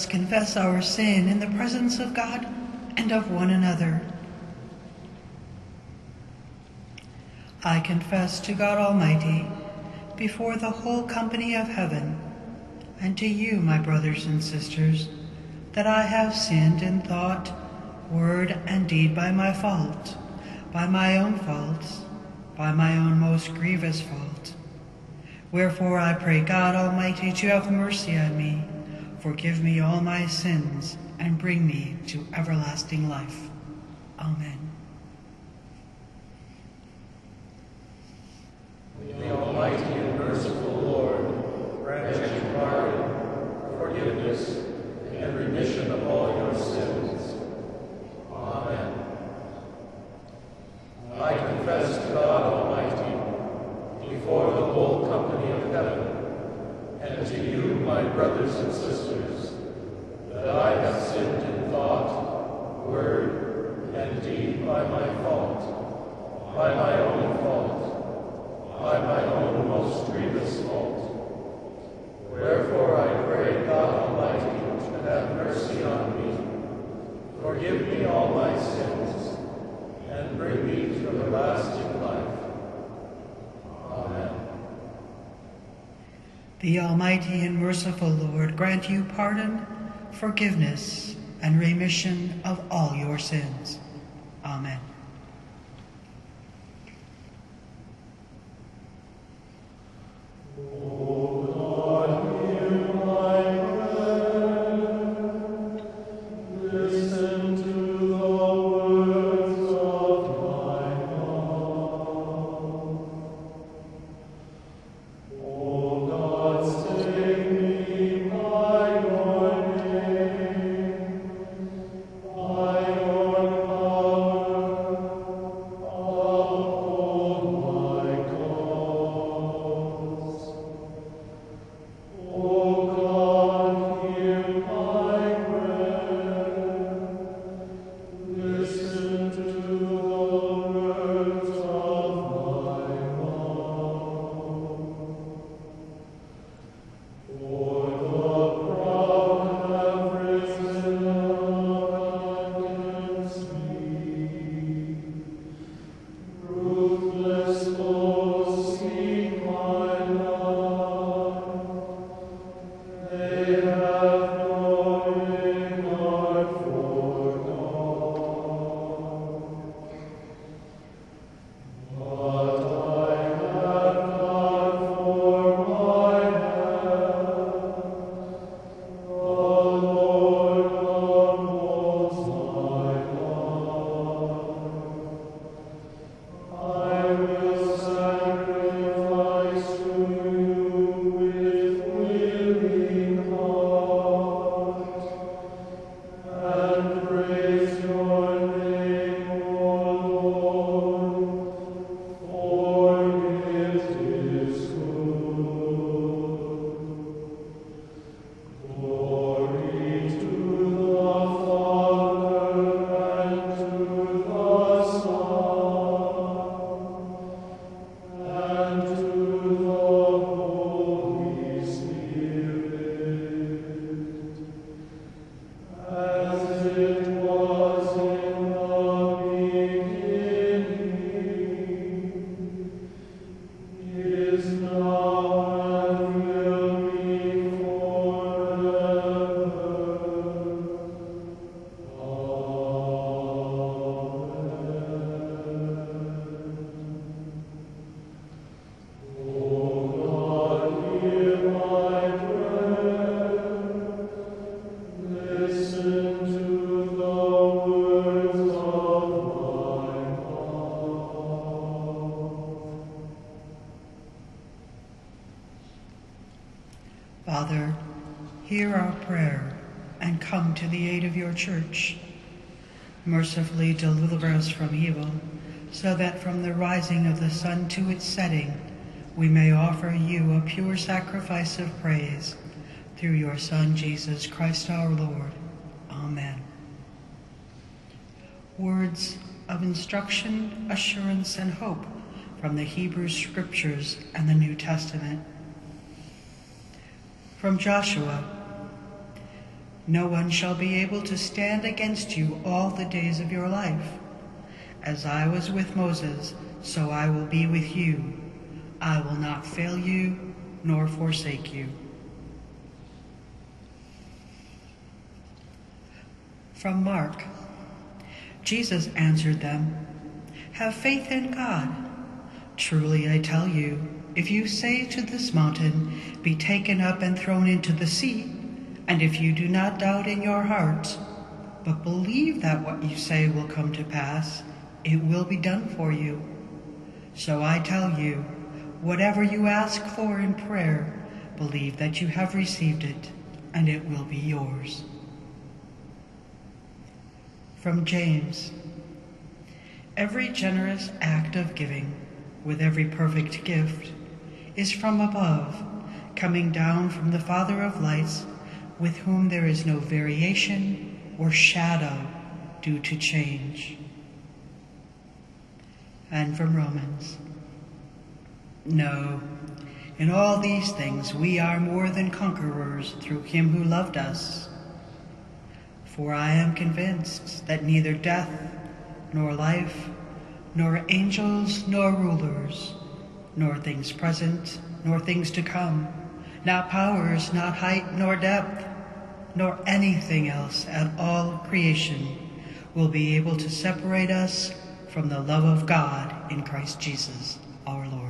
Us confess our sin in the presence of God and of one another. I confess to God Almighty, before the whole company of heaven, and to you, my brothers and sisters, that I have sinned in thought, word, and deed by my fault, by my own faults, by my own most grievous fault. Wherefore I pray God Almighty to have mercy on me, forgive me all my sins, and bring me to everlasting life. Amen. The Almighty and merciful Lord grant you pardon, forgiveness, and remission of all your sins. Amen. I confess to God Almighty, before the whole company of heaven, and to you, my brothers and sisters, that I have sinned in thought, word, and deed by my fault, by my own fault, by my own most grievous fault. Wherefore I pray God Almighty to have mercy on me, forgive me all my sins, and bring me to everlasting life. Amen. The Almighty and merciful Lord grant you pardon, forgiveness, and remission of all your sins. Amen. Mercifully deliver us from evil, so that from the rising of the sun to its setting, we may offer you a pure sacrifice of praise through your Son, Jesus Christ our Lord. Amen. Words of instruction, assurance, and hope from the Hebrew Scriptures and the New Testament. From Joshua No one shall be able to stand against you all the days of your life. As I was with Moses, so I will be with you. I will not fail you nor forsake you. From Mark Jesus answered them, Have faith in God. Truly I tell you, if you say to this mountain, Be taken up and thrown into the sea, and if you do not doubt in your hearts, but believe that what you say will come to pass, it will be done for you. So I tell you, whatever you ask for in prayer, believe that you have received it, and it will be yours. From James Every generous act of giving, with every perfect gift, is from above, coming down from the Father of lights with whom there is no variation or shadow due to change. And from Romans. No, in all these things we are more than conquerors through him who loved us. For I am convinced that neither death, nor life, nor angels, nor rulers, nor things present, nor things to come, not powers, not height, nor depth, nor anything else at all creation will be able to separate us from the love of God in Christ Jesus our Lord.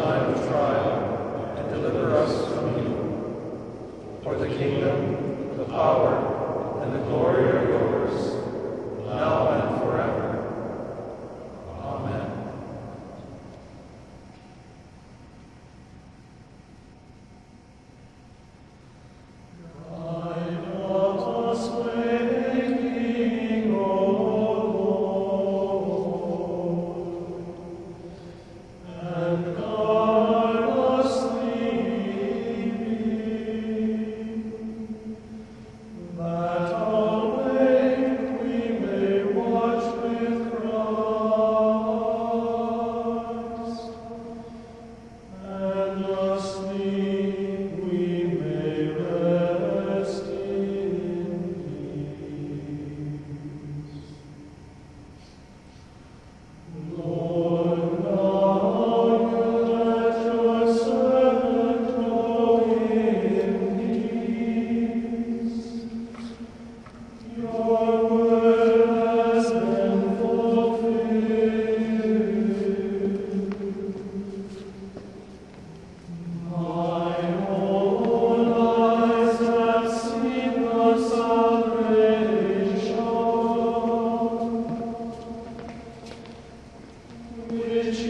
time of trial, and deliver us from evil. For the kingdom, the power, and the glory of yours. Ureči